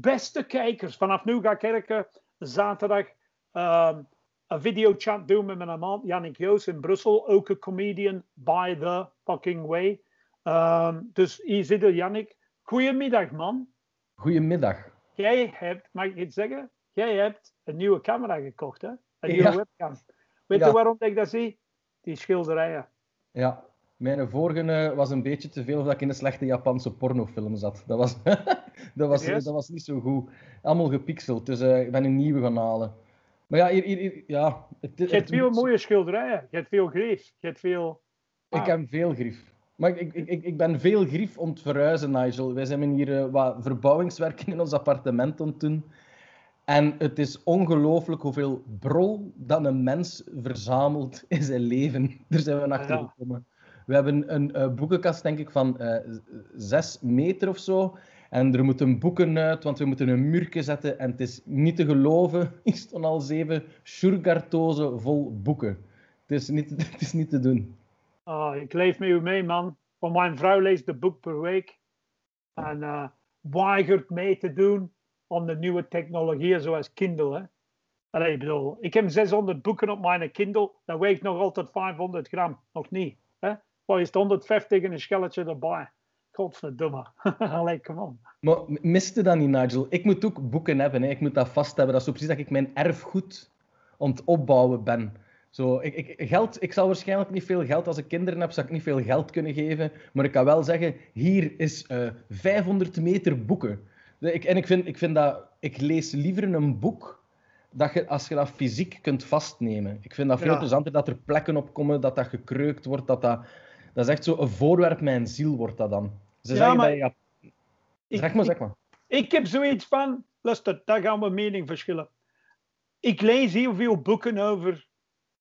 beste kijkers, vanaf nu ga ik elke zaterdag ehm, een videochat doen met mijn man Jannik Joos in Brussel. Ook een comedian by the fucking way. Ehm, dus hier zit er Jannik. Goedemiddag man. Goedemiddag. Jij hebt, mag ik iets zeggen? Jij hebt een nieuwe camera gekocht hè? Een nieuwe Ja. webcam. Weet Ja. je waarom ik dat zie? Die schilderijen. Ja, mijn vorige eh, was een beetje te veel of dat ik in een slechte Japanse pornofilm zat. Dat was, dat was, dat was niet zo goed. Allemaal gepixeld, dus eh, ik ben een nieuwe gaan halen. Maar ja, hier, hier, hier- ja het, Je hebt veel mooie schilderijen. Je hebt veel grief. Je hebt veel... Ik heb veel grief. Maar ik, ik, ik, ik ben veel grief om te verhuizen, Nigel. Wij zijn hier eh, wat verbouwingswerken in ons appartement aan het doen. En het is ongelooflijk hoeveel brol dat een mens verzamelt in zijn leven. Daar zijn we achter Ja. We hebben een eh, boekenkast, denk ik, van eh, zes meter of zo. En er moeten boeken uit, want we moeten een muurtje zetten. En het is niet te geloven. Hier staan al zeven shurgartozen vol boeken. Het is niet, het is niet te doen. Ah, ik leef met u mee, man. Want mijn vrouw leest een boek per week. En eh, weigert mee te doen om de nieuwe technologieën zoals Kindle. Allee, ik bedoel, ik heb 600 boeken op mijn Kindle. Dat weegt nog altijd 500 gram. Nog niet. Hè? Wat is het 150 en een schelletje erbij? Godverdomme. Allee, come on. Maar miste dat niet, Nigel? Ik moet ook boeken hebben. Hè. Ik moet dat vast hebben. Dat is zo precies dat ik mijn erfgoed aan het opbouwen ben. Zo, ik, ik, geld, ik zal waarschijnlijk niet veel geld, als ik kinderen heb, zal ik niet veel geld kunnen geven. Maar ik kan wel zeggen, hier is eh 500 meter boeken. De- Ik, en ik vind, ik vind dat, ik lees liever een boek dat je, als je dat fysiek kunt vastnemen. Ik vind dat veel Ja. plezanter dat er plekken op komen, dat dat gekreukt wordt, dat dat... Dat is echt zo een voorwerp mijn ziel wordt dat dan. Ze Ja, zeggen maar- dat je- ja, Ik- zeg maar, ik- zeg maar. Ik heb zoiets van, luister, daar gaan we mening verschillen. Ik lees heel veel boeken over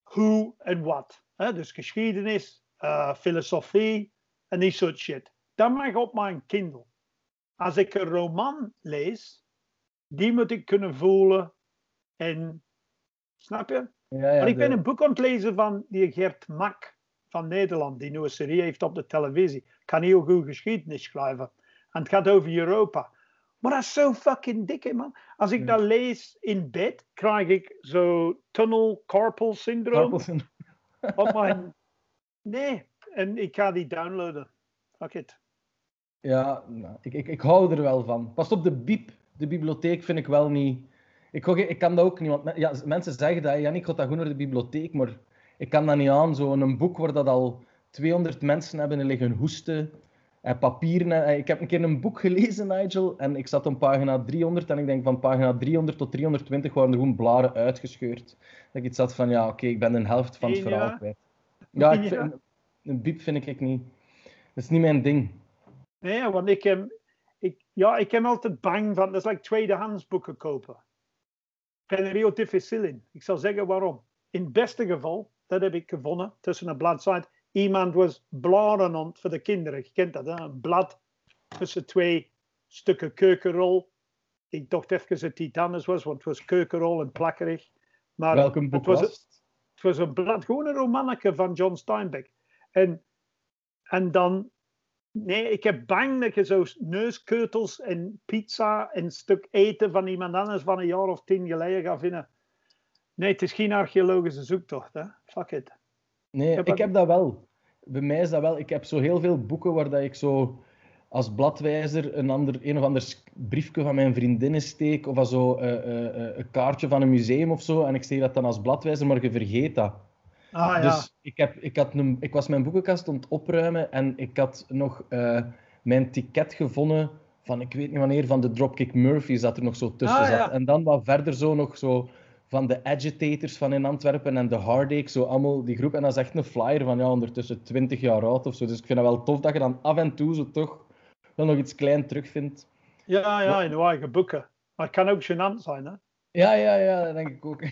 hoe en wat. Hè? Dus geschiedenis, eh, filosofie en die soort shit. Dat mag op mijn Kindle. Als ik een roman lees, die moet ik kunnen voelen en... Snap je? Ja, ja, Maar ik ben de- een boek aan het lezen van die Gert Mak van Nederland, die nieuwe serie heeft op de televisie. Kan heel goed geschiedenis schrijven. En het gaat over Europa. Maar dat is zo fucking dik, man. Als ik Ja. dat lees in bed, krijg ik zo tunnel carpal syndroom op mijn... Nee, en ik ga die downloaden. Fuck it. Ja, nou, ik, ik, ik hou er wel van. Pas op, de biep, de bibliotheek vind ik wel niet... Ik, ik kan dat ook niet, want ja, mensen zeggen dat, ja, ik ga dat goed naar de bibliotheek, maar ik kan dat niet aan. Zo'n boek waar dat al 200 mensen hebben liggen hoesten en papieren. en- Ik heb een keer een boek gelezen, Nigel, en ik zat op pagina 300 en ik denk van pagina 300 tot 320 waren er gewoon blaren uitgescheurd. Dat ik iets had van, ja, oké, ik ben de helft van het verhaal kwijt. Ja, ik Ja. vind, een biep vind ik niet. Dat is niet mijn ding. Nee, want ik heb, ik, ja, ik heb altijd bang van, dat is like tweedehands boeken kopen. Ik ben er heel difficil in. Ik zal zeggen waarom. In het beste geval, dat heb ik gevonden, tussen een bladzijde, iemand was aan het- voor de kinderen. Je kent dat, hè? een blad tussen twee stukken keukenrol. Ik dacht even dat het Titanus was, want het was keukenrol en plakkerig. Maar Welke boek het was, het? was een blad, gewoon een romanneke van John Steinbeck. En, en dan, nee, ik heb bang dat je zo neuskeutels en pizza en stuk eten van iemand anders van een jaar of tien geleden gaat vinden. Nee, het is geen archeologische zoektocht, hè. Fuck it. Nee, ik heb dat wel. Bij mij is dat wel. Ik heb zo heel veel boeken waar dat ik zo als bladwijzer een, ander, een of ander briefje van mijn vriendinnen steek, of als zo eh, eh, eh, een kaartje van een museum of zo, en ik steek dat dan als bladwijzer, maar je vergeet dat. Ah ja. Dus ik, heb, ik, had een, ik was mijn boekenkast aan het opruimen en ik had nog mijn ticket gevonden van, ik weet niet wanneer, van de Dropkick Murphys dat er nog zo tussen Ah, zat. ja. En dan wat verder zo nog zo van de Agitators van in Antwerpen en de Heartache, zo allemaal die groep. En dat is echt een flyer van ja, ondertussen 20 jaar oud of zo. Dus ik vind het wel tof dat je dan af en toe zo toch wel nog iets klein terugvindt. ja, ja, in uw eigen boeken. Maar het kan ook gênant zijn, hè. Ja, ja, ja, dat denk ik ook.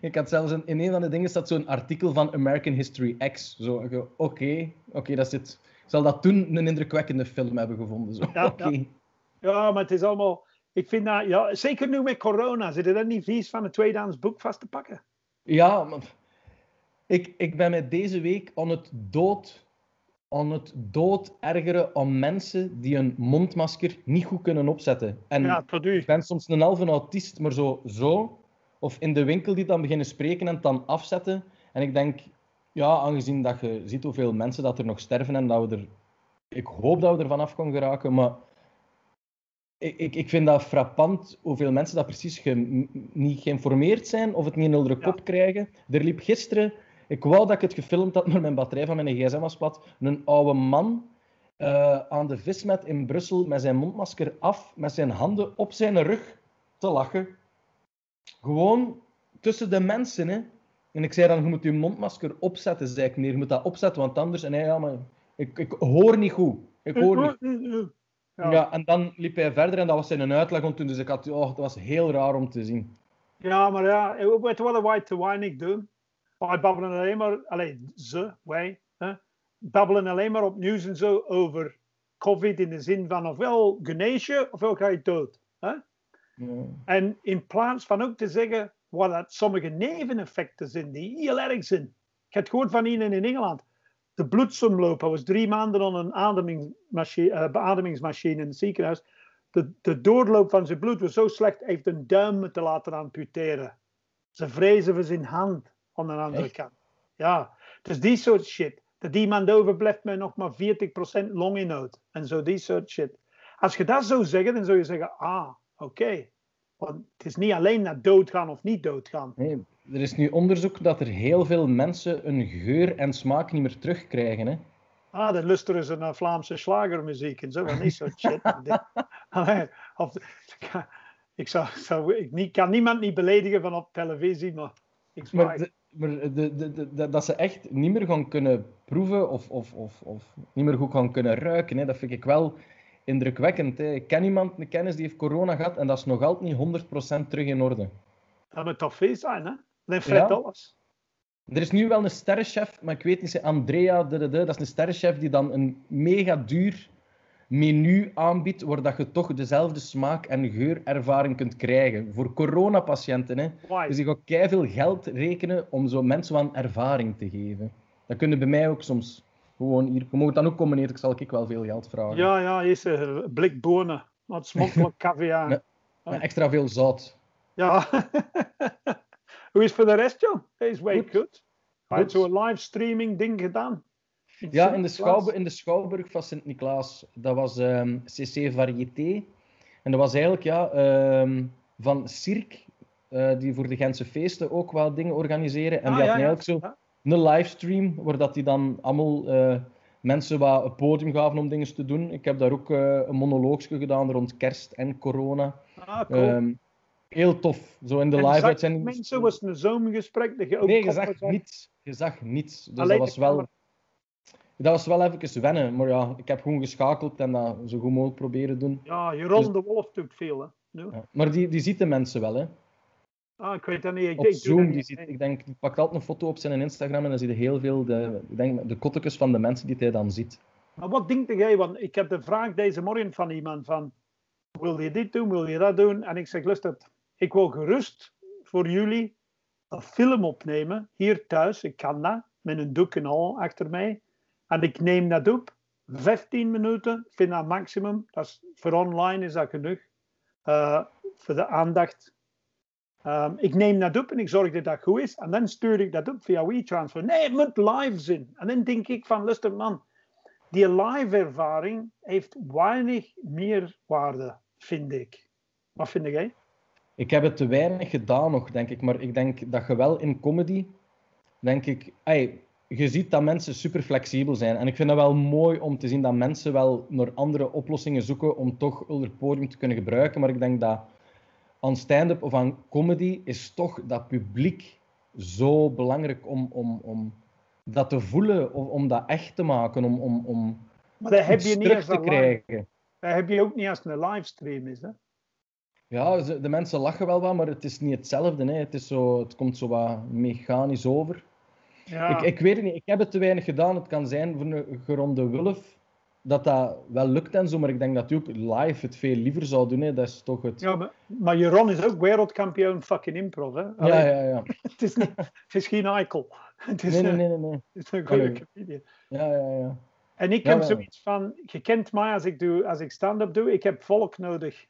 Ik had zelfs een, in een van de dingen staat zo'n artikel van American History X. Zo, oké, oké, dat zit. Ik zal dat toen een indrukwekkende film hebben gevonden. Zo, ja. Ja, maar het is allemaal... Ik vind dat... Ja, zeker nu met corona. Zit er dan niet vies van een tweedehands boek vast te pakken? Ja, maar ik, ik ben mij deze week aan het dood aan het dood ergeren aan mensen die een mondmasker niet goed kunnen opzetten. En Ja, tot u. ik ben soms een halve autist, maar zo, zo. Of in de winkel die dan beginnen spreken en het dan afzetten. En ik denk, ja, aangezien dat je ziet hoeveel mensen dat er nog sterven en dat we er... Ik hoop dat we er vanaf kunnen geraken, maar... Ik, ik, vind dat frappant hoeveel mensen dat precies ge- niet geïnformeerd zijn of het niet in Ja. kop krijgen. Er liep gisteren, ik wou dat ik het gefilmd had, maar mijn batterij van mijn gsm was plat, een oude man eh, aan de vismet in Brussel met zijn mondmasker af, met zijn handen op zijn rug te lachen. Gewoon tussen de mensen, hè. En ik zei dan, je moet je mondmasker opzetten, zei ik. Nee, je moet dat opzetten, want anders... En hij, ja, maar ik, ik hoor niet goed. Ik hoor niet Ja. ja. en dan liep hij verder en dat was zijn uitleg om toen. Dus ik had, oh, dat was heel raar om te zien. Ja, maar ja, weet je wat wij te weinig doen? Wij babbelen alleen maar, alleen ze, wij, hè, babbelen alleen maar op nieuws en zo over COVID in de zin van ofwel genees je ofwel ga je dood. Hè? Ja. En in plaats van ook te zeggen wat dat sommige neveneffecten zijn die heel erg zijn. Ik heb het gehoord van iemand in Engeland. De bloedsomloop, hij was drie maanden aan een ademingsmachine, eh, beademingsmachine in het ziekenhuis. De, de doorloop van zijn bloed was zo slecht, hij heeft een duim moeten laten amputeren. Ze vrezen voor zijn hand aan de andere Echt? kant. Ja, dus die soort shit. Dat iemand overblijft met nog maar 40% longinhoud. En zo die soort shit. Als je dat zou zeggen, dan zou je zeggen, ah, oké. Want het is niet alleen naar doodgaan of niet doodgaan. Nee, er is nu onderzoek dat er heel veel mensen een geur en smaak niet meer terugkrijgen. Hè? Ah, dan luisteren ze naar Vlaamse slagermuziek en zo, van die soort shit. Allee, of, ik, zou, zou, ik niet, kan niemand niet beledigen van op televisie, maar ik Maar, de- maar de, de, de- de- dat ze echt niet meer gaan kunnen proeven of, of, of, of niet meer goed gaan kunnen ruiken, hè? dat vind ik wel indrukwekkend. Hè? Ik ken iemand, een kennis, die heeft corona gehad en dat is nog altijd niet 100% terug in orde. Dat moet toch veel zijn, hè? Dan Ja. alles. Er is nu wel een sterrenchef, maar ik weet niet, ze- Andrea, de, de, de, dat is een sterrenchef die dan een mega duur menu aanbiedt, waar dat je toch dezelfde smaak- en geurervaring kunt krijgen. Voor coronapatiënten. Hè. Why? Dus die gaat veel geld rekenen om zo mensen aan ervaring te geven. Dat kunnen bij mij ook soms gewoon hier. Je mag het dan ook komen eten, ik zal ik wel veel geld vragen. Ja, ja, is een blik bonen. Wat smokkelijk caviar. Met extra veel zout. Ja. Hoe is het voor de rest? Hij is way Goed. good. Hij had zo'n livestreaming ding gedaan. Ja, in de. Schouwburg, in de Schouwburg van Sint-Niklaas. Dat was ehm, CC Variété. En dat was eigenlijk ja, ehm, van Cirque, eh, die voor de Gentse feesten ook wel dingen organiseren. En Ah, die ja, hadden ja. eigenlijk zo Ja. een livestream, waar dat die dan allemaal eh, mensen wat een podium gaven om dingen te doen. Ik heb daar ook eh, een monoloogje gedaan rond kerst en corona. Ah, cool. Ehm, heel tof. Zo in de En live uitzending. Mensen was een zomergesprek dat je ook Nee, je zag niets. Je zag niets. Dus Alleen dat was wel... Dat was wel even wennen, maar ja, ik heb gewoon geschakeld en dat zo goed mogelijk proberen doen. Ja, Jeroen Dus- de Wolf doet veel, hè. Ja. Maar die, die ziet de mensen wel, hè. Ah, ik weet dat niet. Ik, Op Zoom, die, ziet, ik denk, die pakt altijd een foto op zijn Instagram en dan zie je heel veel de, ik denk, de kottekes van de mensen die hij dan ziet. Maar wat denk jij? Want ik heb de vraag deze morgen van iemand van... Wil je dit doen? Wil je dat doen? En ik zeg, luister, ik wil gerust voor jullie een film opnemen. Hier thuis, ik kan dat. Met een doek en al achter mij. En ik neem dat op. 15 minuten, ik vind dat maximum. Dat is, voor online is dat genoeg. Eh, voor de aandacht. Ehm, ik neem dat op en ik zorg dat dat goed is. En dan stuur ik dat op via WeTransfer. Nee, het moet live zijn. En dan denk ik van, luister man, die live ervaring heeft weinig meer waarde, vind ik. Wat vind jij? Ik heb het te weinig gedaan nog, denk ik. Maar ik denk dat je wel in comedy, denk ik, ey, je ziet dat mensen super flexibel zijn. En ik vind dat wel mooi om te zien dat mensen wel naar andere oplossingen zoeken om toch hun podium te kunnen gebruiken. Maar ik denk dat aan stand-up of aan comedy is toch dat publiek zo belangrijk om, om, om dat te voelen, of om dat echt te maken, om, om, om Maar dat heb je niet terug te krijgen. Dat heb je ook niet als het een livestream is. Hè? Ja, de mensen lachen wel wat, maar het is niet hetzelfde. Hè. Het, is zo, het komt zo wat mechanisch over. Ja. Ik, ik weet het niet, ik heb het te weinig gedaan. Het kan zijn voor een geronde Wulf dat dat wel lukt en zo, maar ik denk dat hij ook live het veel liever zou doen. Hè. Dat is toch het... ja, maar, maar Jeroen is ook wereldkampioen fucking improv. Hè? ja, Allee, ja. ja. Het, is niet, het is geen eikel. Het is, Nee, nee, nee, nee. het is een goede comedian. Ja, ja, ja. En ik Ja, heb zoiets van, je kent mij als ik, doe, als ik stand-up doe, ik heb volk nodig.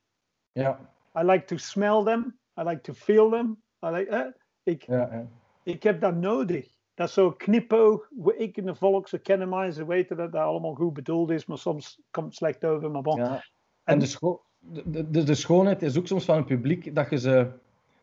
Ja, I like to smell them, I like to feel them. I like, eh, ik, ja, ja. ik heb dat nodig. Dat is zo'n knipoog. Ik in de volk, ze kennen mij, ze weten dat dat allemaal goed bedoeld is, maar soms komt het slecht over. Maar bon. Ja. En de, scho de, de, de schoonheid is ook soms van het publiek dat je ze...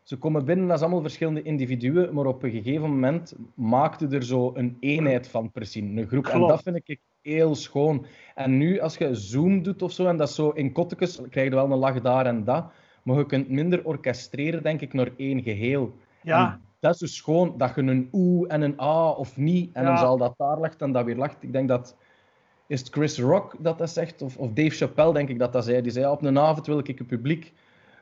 Ze komen binnen als allemaal verschillende individuen, maar op een gegeven moment maakte er zo een eenheid van precies, een groep. En Klopt. dat vind ik heel schoon. En nu, als je Zoom doet of zo, en dat is zo in kottekes, krijg je wel een lach daar en dat, maar je kunt minder orchestreren, denk ik, naar één geheel. Ja, En dat is dus gewoon dat je een oe en een a of niet, en Ja. dan zal dat daar lacht en dat weer lacht. Ik denk dat... Is het Chris Rock dat dat zegt? Of, of Dave Chappelle, denk ik dat dat zei. Die zei, op een avond wil ik het publiek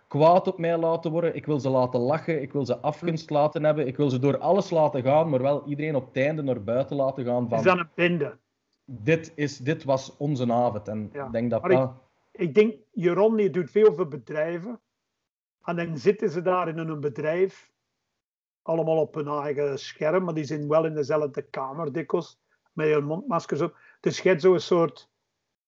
kwaad op mij laten worden. Ik wil ze laten lachen. Ik wil ze afgunst laten hebben. Ik wil ze door alles laten gaan, maar wel iedereen op het einde naar buiten laten gaan is van... dan een binde. Dit, is, dit was onze avond. En Ja. ik denk dat Maar ik- dat... Ik denk, Jeroen die doet veel voor bedrijven. En dan zitten ze daar in een bedrijf, allemaal op hun eigen scherm, maar die zijn wel in dezelfde kamer dikwijls, met hun mondmaskers op. Dus je hebt zo'n soort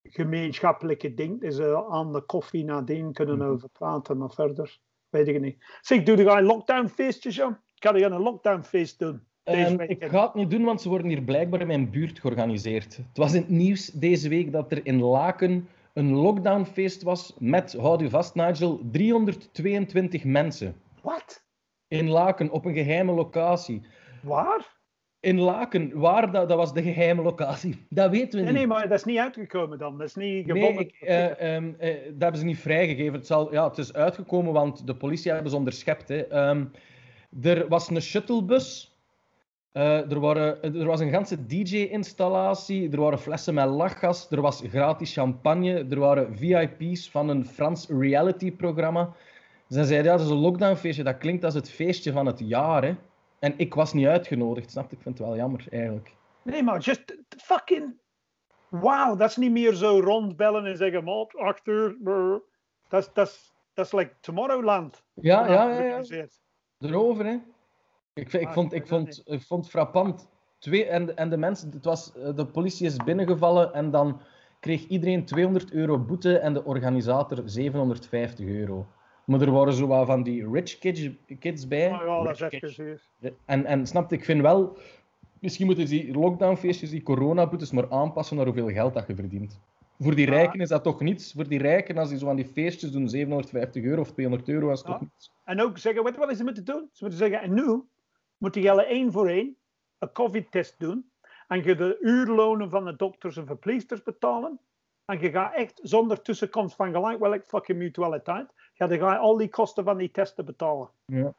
gemeenschappelijke ding, dat ze aan de koffie nadien kunnen Mhm. over praten, maar verder weet ik het niet. Zeg, doe je een lockdown feestje, Jean? Ik ga je een lockdown feest doen. Ehm, ik ga het niet doen, want ze worden hier blijkbaar in mijn buurt georganiseerd. Het was in het nieuws deze week dat er in Laken een lockdownfeest was met, houd u vast Nigel, 322 mensen. Wat? In Laken, op een geheime locatie. Waar? In Laken, waar, dat, dat was de geheime locatie. Dat weten we Nee, niet. nee, maar dat is niet uitgekomen dan. Dat is niet Nee, gewonnen. ik, eh, ehm, eh, dat hebben ze niet vrijgegeven. Het, zal, ja, het is uitgekomen, want de politie hebben ze onderschept. Hè. Ehm, er was een shuttlebus. Eh, er, waren, er was een ganse DJ-installatie. Er waren flessen met lachgas. Er was gratis champagne. Er waren VIP's van een Frans reality-programma. Ze zeiden, ja, dat is een lockdownfeestje. Dat klinkt als het feestje van het jaar. Hè. En ik was niet uitgenodigd, snap je? Ik vind het wel jammer, eigenlijk. Nee, maar just fucking. Wauw, dat is niet meer zo rondbellen en zeggen: Maat, achter. brr." Dat is, like Tomorrowland. Ja, ja, ja. ja. Erover, hè. Ik, ik, Ah, vond, ik vond, ik vond het frappant. Twee, en, en de mensen, het was, eh, de politie is binnengevallen en dan kreeg iedereen 200 euro boete en de organisator 750 euro. Maar er waren zo wat van die rich kids, kids bij. Maar ja, dat is even. En, en snap ik vind wel, misschien moeten ze die lockdownfeestjes, die coronaboetes, maar aanpassen naar hoeveel geld dat je verdient. Voor die Ja. rijken is dat toch niets. Voor die rijken, als die zo aan die feestjes doen, 750 euro of 200 euro, is Ja. toch niets. En ook zeggen: Weet je wat ze moeten doen? Ze moeten zeggen: En nu moeten jullie één voor één een COVID-test doen. En je de uurlonen van de dokters en verpleegsters betalen. En je gaat echt zonder tussenkomst van gelijk welke fucking mutualiteit. Ja, dan ga je al die kosten van die testen betalen. Ja.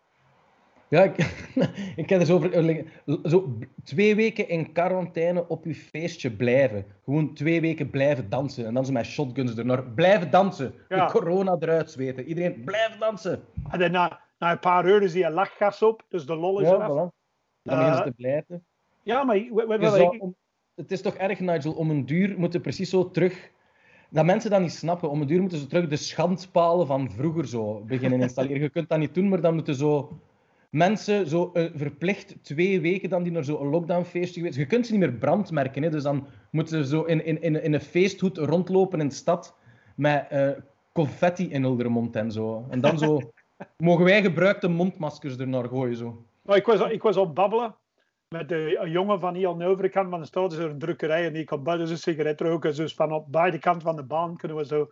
Ja, ik, ik heb er zo over. Zo twee weken in quarantaine op je feestje blijven. Gewoon twee weken blijven dansen. En dan zo met shotguns ernaar. Blijven dansen. Ja. De corona eruit zweten. Iedereen blijven dansen. En dan na, een paar uur is die lachgas op, dus de lol is Ja, eraf. voilà. Dan ze Eh, te blijten. Ja, maar we, we, Je we- zou ik- om- het is toch erg, Nigel, om een duur moeten precies zo terug. Dat mensen dat niet snappen. Om een duur moeten ze terug de schandpalen van vroeger zo beginnen installeren. Je kunt dat niet doen, maar dan moeten zo mensen zo eh, verplicht twee weken dan die naar zo'n lockdownfeestje geweest. Je kunt ze niet meer brandmerken, hè, dus dan moeten ze zo in, in, in, in een feesthoed rondlopen in de stad met eh, confetti in hun mond en zo. En dan zo mogen wij gebruikte mondmaskers ernaar gooien zo. maar ik, was, ik was op babbelen met een jongen van hier aan de overkant van de stad. is er een drukkerij en die kan buiten zijn sigaret roken. Dus van op beide kanten van de baan kunnen we zo.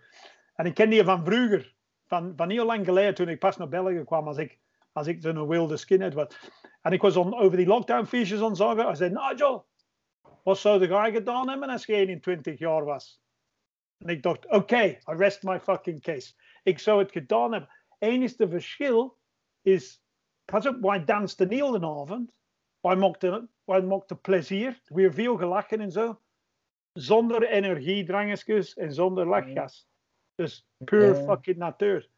En ik ken die van vroeger, van, van heel lang geleden, toen ik pas naar België kwam, als ik, als ik zo'n wilde skinhead was. En ik was over die lockdownfeestjes aan zeggen. Hij zei, Nigel, wat zou jij gedaan hebben als je 21 jaar was? En ik dacht, oké, I rest my fucking case. Ik zou het gedaan hebben. Enigste verschil is, pas op, wij dansten heel de avond. Wij maakten, wij maakten plezier. Weer veel gelachen en zo. Zonder energiedrangetjes en zonder lachgas. Dus puur fucking natuur.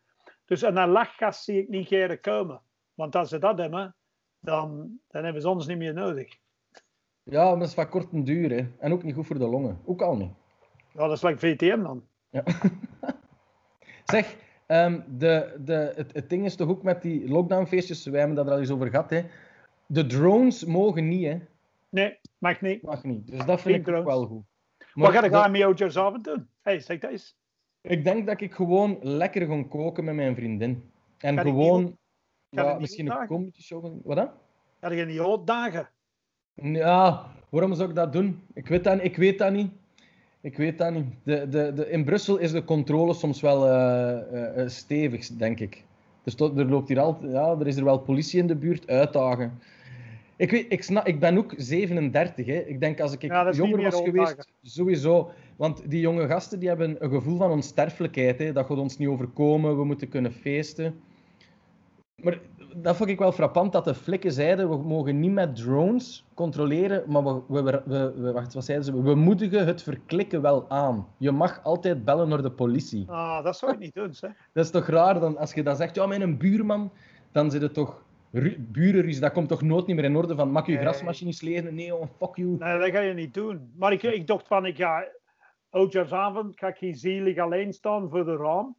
Dus en dat lachgas zie ik niet geren komen. Want als ze dat hebben, dan, dan hebben ze ons niet meer nodig. Ja, maar dat is van korte duur, hè. En ook niet goed voor de longen. Ook al niet. Ja, dat is like VTM dan. Ja. zeg, ehm, de, de, het, het ding is toch ook met die lockdownfeestjes, wij hebben dat er al eens over gehad, hè. De drones mogen niet, hè. Nee, mag niet. Mag niet. Dus dat vind Geen ik ook wel goed. Wat ga je dat- met oudjaarsavond doen? hey, zeg dat eens. Ik denk dat ik gewoon lekker ga koken met mijn vriendin. En Kan ik gewoon... ja, ik niet misschien een comedy show. Wat dan? Ga je niet uitdagen? Ja, waarom zou ik dat doen? Ik weet dat, ik weet dat niet. Ik weet dat niet. De, de, de, in Brussel is de controle soms wel eh, stevig, denk ik. Dus tot, er, loopt hier altijd, ja, er is er wel politie in de buurt, uitdagen. Ik, weet, ik, snap, ik ben ook 37. Hè. Ik denk als ik Ja, jonger was geweest, sowieso. Want die jonge gasten die hebben een gevoel van onsterfelijkheid. Hè. Dat gaat ons niet overkomen, we moeten kunnen feesten. Maar dat vond ik wel frappant dat de flikken zeiden: we mogen niet met drones controleren, maar we, we, we, wacht, wat zeiden ze? We moedigen het verklikken wel aan. Je mag altijd bellen naar de politie. Ah, dat zou ik niet doen, hè. Dat is toch raar dan als je dan zegt: ja, mijn buurman, dan zit het toch ru- burenruzie. Dat komt toch nooit niet meer in orde van: mag je je Nee. grasmachine eens leren? Nee, oh, fuck you. Nee, dat ga je niet doen. Maar ik, ik dacht van, ik ga oudjaarsavond ga ik hier zielig alleen staan voor de raam.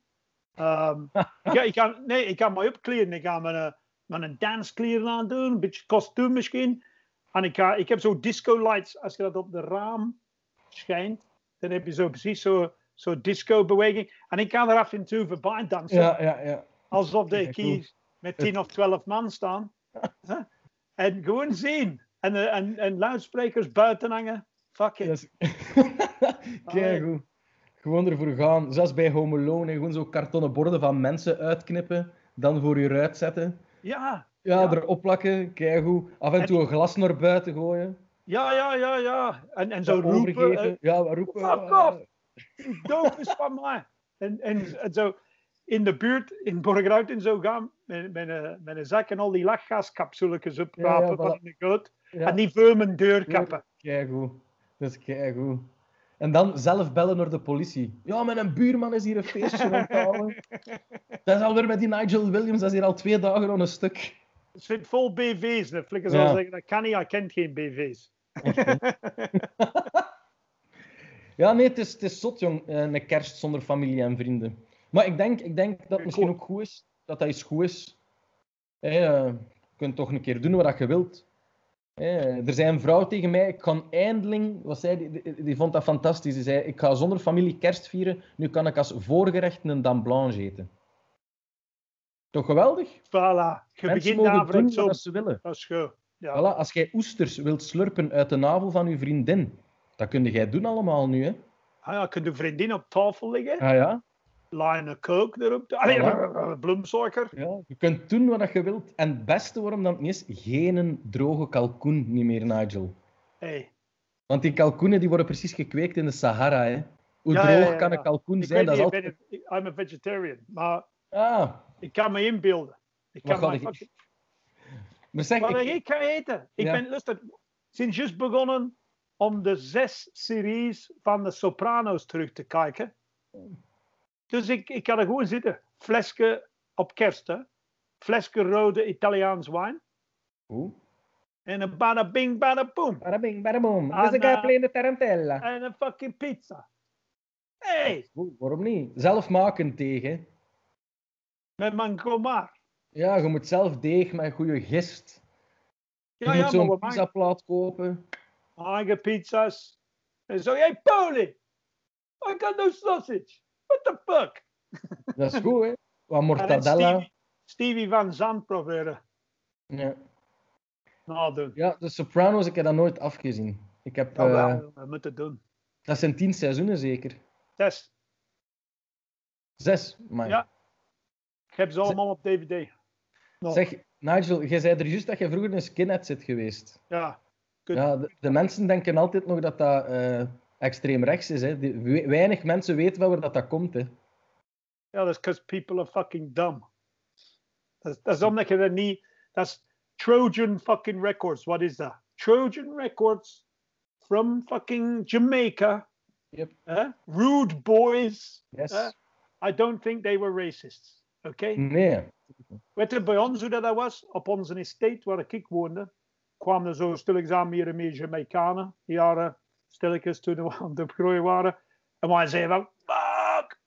Ehm, ik, ik ga, nee, ik ga mij opkleden. Ik ga mijn, eh, mijn danskleren aan doen, een beetje kostuum misschien. En ik, ga, ik heb zo disco lights, als je dat op de raam schijnt, dan heb je zo precies zo, zo disco beweging. En ik ga er af en toe voorbij dansen. Ja, ja, ja. Alsof Ja, cool. hier met 10 of 12 man staan. En gewoon zien. En, eh, en, en luidsprekers buiten hangen. Fuck it. Kijk goed. Gewoon ervoor gaan. Zoals bij Home Alone. Gewoon zo kartonnen borden van mensen uitknippen. Dan voor je eruit zetten. Ja, Ja, Ja. erop plakken. Kijk goed. Af en En- toe een glas naar buiten gooien. ja, ja, ja, ja. En, en zo roepen. eh, Ja, roepen. Fuck eh, off. Die doof is van mij. En, en, en zo in de buurt, in Borgerhout en zo gaan. Met, met, een, met een zak en al die lachgascapsuletjes oprapen Ja, ja, van voilà. de. Ja, En die vermen deurkappen. Kijk goed. Dat is kijk goed. En dan zelf bellen naar de politie. Ja, mijn buurman is hier een feestje aan het houden. Dat is alweer met die Nigel Williams. Dat is hier al twee dagen aan een stuk. Het zit vol BV's. De flikker Ja. zal zeggen, dat kan niet, hij kent geen BV's. Ja, nee, het is, het is zot, jong. eh, Een kerst zonder familie en vrienden. Maar ik denk, ik denk dat het misschien ook goed is. Dat dat iets goed is. Eh, je kunt toch een keer doen wat je wilt. Hé, er zei een vrouw tegen mij, ik kan eindelijk... Wat zei die, die, die vond dat fantastisch. Die zei, ik ga zonder familie kerst vieren. Nu kan ik als voorgerecht een dame blanche eten. Toch geweldig? Voilà. Je Mensen begint doen zo. wat ze willen. Dat is goed. Ja. Voilà, als jij oesters wilt slurpen uit de navel van je vriendin, dat kun jij doen allemaal nu, hè? Ah, ja, kun je vriendin op tafel liggen, Ah ja? Line coke erop. Allee, Voilà. bloemsuiker. Ja, je kunt doen wat je wilt. En het beste waarom dat niet is, geen droge kalkoen niet meer, Nigel. Hey. Want die kalkoenen die worden precies gekweekt in de Sahara. Hè. Hoe Ja, droog ja, ja, kan ja. een kalkoen Ik zijn? Dat niet, ik altijd... ben een- I'm a vegetarian, maar Ah, ik kan me inbeelden. Ik kan me ik- maar zeg, Wat ik... ik ga eten. Ik Ja. ben luister, sinds juist begonnen om de zes series van de Sopranos terug te kijken. Dus ik, ik ga er gewoon zitten. Flesje op kerst, hè. Flesje rode Italiaans wijn. Oeh. En een bada bing, bada boom. Bada bing, bada boom. Ah, Dus ik nou. alleen de tarantella. En een fucking pizza. Hey, waarom niet? Zelf maken tegen. met mijn gomar. Ja, je moet zelf deeg met goede gist. Je Ja, moet ja, zo'n pizzaplaat kopen. eigen pizza's. En zo, hey, Poli, I got no sausage. What the fuck? Dat is goed, hè? Wat mortadella. Stevie, Stevie van Zandt proberen Ja. nadoen. ja, de Sopranos, ik heb dat nooit afgezien. Ik heb, Ja, eh, wel, we moeten het doen. dat zijn tien seizoenen zeker. Test. Zes, maar. Ja. Ik heb ze allemaal op DVD. Zeg, Nigel, jij zei er juist dat je vroeger een skinhead zit geweest. Ja. Ja, de, de mensen denken altijd nog dat dat eh, extreem rechts is. Hè. Die- weinig mensen weten wel waar dat, dat komt. Hè. Ja, dat is because people are fucking dumb. Dat is- dat omdat je er niet... Dat is Trojan fucking Records. What is that? Trojan Records from fucking Jamaica. Yep. Rude boys. Yes. I don't think they were racists. Oké? Nee. Weet je bij ons hoe dat dat was? Op onze estate waar ik woonde, kwamen er zo stilletjes aan meer en meer Jamaicanen. Die jaren stilletjes toen we aan het groeien waren. En wij zeiden van, fuck!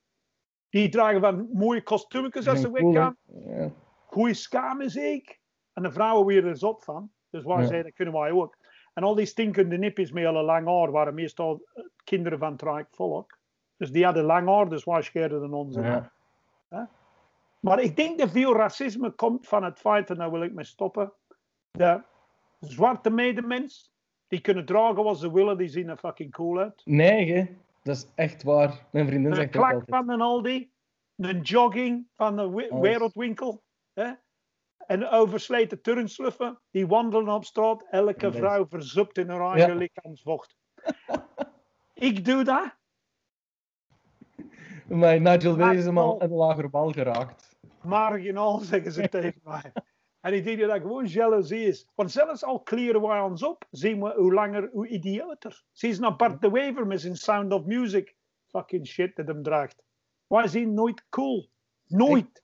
Die dragen van mooie kostuumjes als ze weggaan. ja. Goeie skamuziek. En de vrouwen werden er zot van. Dus wij zeiden, dat kunnen wij ook. En al die stinkende nippies met alle lang haar waren meestal eh, kinderen van het volk. Dus die hadden lang haar, dus waar scheerden dan onze. Ja. Maar ik denk dat veel racisme komt van het feit, en daar wil ik mee stoppen, de zwarte medemens, die kunnen dragen wat ze willen, die zien er fucking cool uit. Nee, hè. dat is echt waar. Mijn vriendin zegt klak altijd. van een Aldi, een jogging van de wereldwinkel, hè? en oversleten turnsluffen, die wandelen op straat, elke dat vrouw verzupt in haar eigen Ja. lichaamsvocht. ik doe dat, Maar Nigel Willis is hem al een lager bal geraakt. marginaal, zeggen ze tegen mij. En ik denk dat dat gewoon jaloezie is. Want zelfs al kleren wij ons op, zien we hoe langer, hoe idioter. Zie eens naar Bart de Wever met zijn Sound of Music. Fucking shit dat hem draagt. Wij zien nooit cool. Nooit.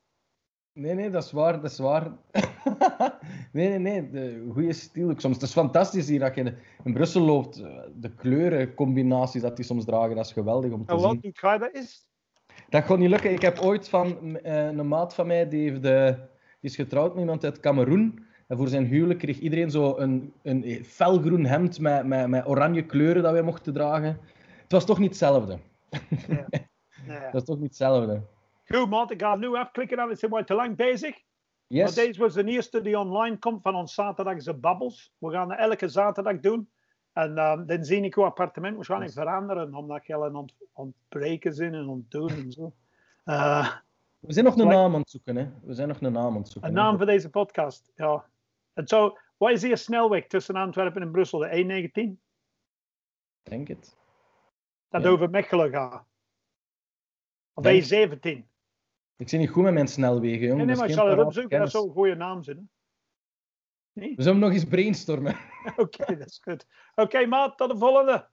Nee, nee, dat is waar, dat is waar. nee, nee, nee, de goede stil. ook Soms, het is fantastisch hier dat je in Brussel loopt. eh, De kleurencombinaties dat die soms dragen, dat is geweldig om te En zien. wat doet jij dat is? Dat gaat niet lukken. Ik heb ooit van eh, een maat van mij, die, heeft, eh, die is getrouwd met iemand uit Cameroen. En voor zijn huwelijk kreeg iedereen zo een, een felgroen hemd met, met, met oranje kleuren dat wij mochten dragen. Het was toch niet hetzelfde. Nee. Dat is toch niet hetzelfde. Goed, man. Ik ga nu afklikken. Dan zijn we te lang bezig. Maar Yes. deze was de eerste die online komt van ons zaterdagse babbels. We gaan dat elke zaterdag doen. En ehm, dan zie ik uw appartement waarschijnlijk veranderen. Omdat je al aan het ontbreken zijn en ontdoen en zo. Eh, We zijn nog een Like- naam aan het zoeken, hè. We zijn nog een naam aan het zoeken. Een hè. naam voor deze podcast, ja. En zo, wat is hier snelweg tussen Antwerpen en Brussel? De E19? Ik denk het. Dat Ja. over Mechelen gaat. Of Denk- E17. Ik zit niet goed met mijn snelwegen, jongen. Nee, nee, maar ik zal parate opzoeken. Dat een goede naam zijn. hè? We zullen nog eens brainstormen. Oké, dat is goed. Oké, maat, tot de volgende.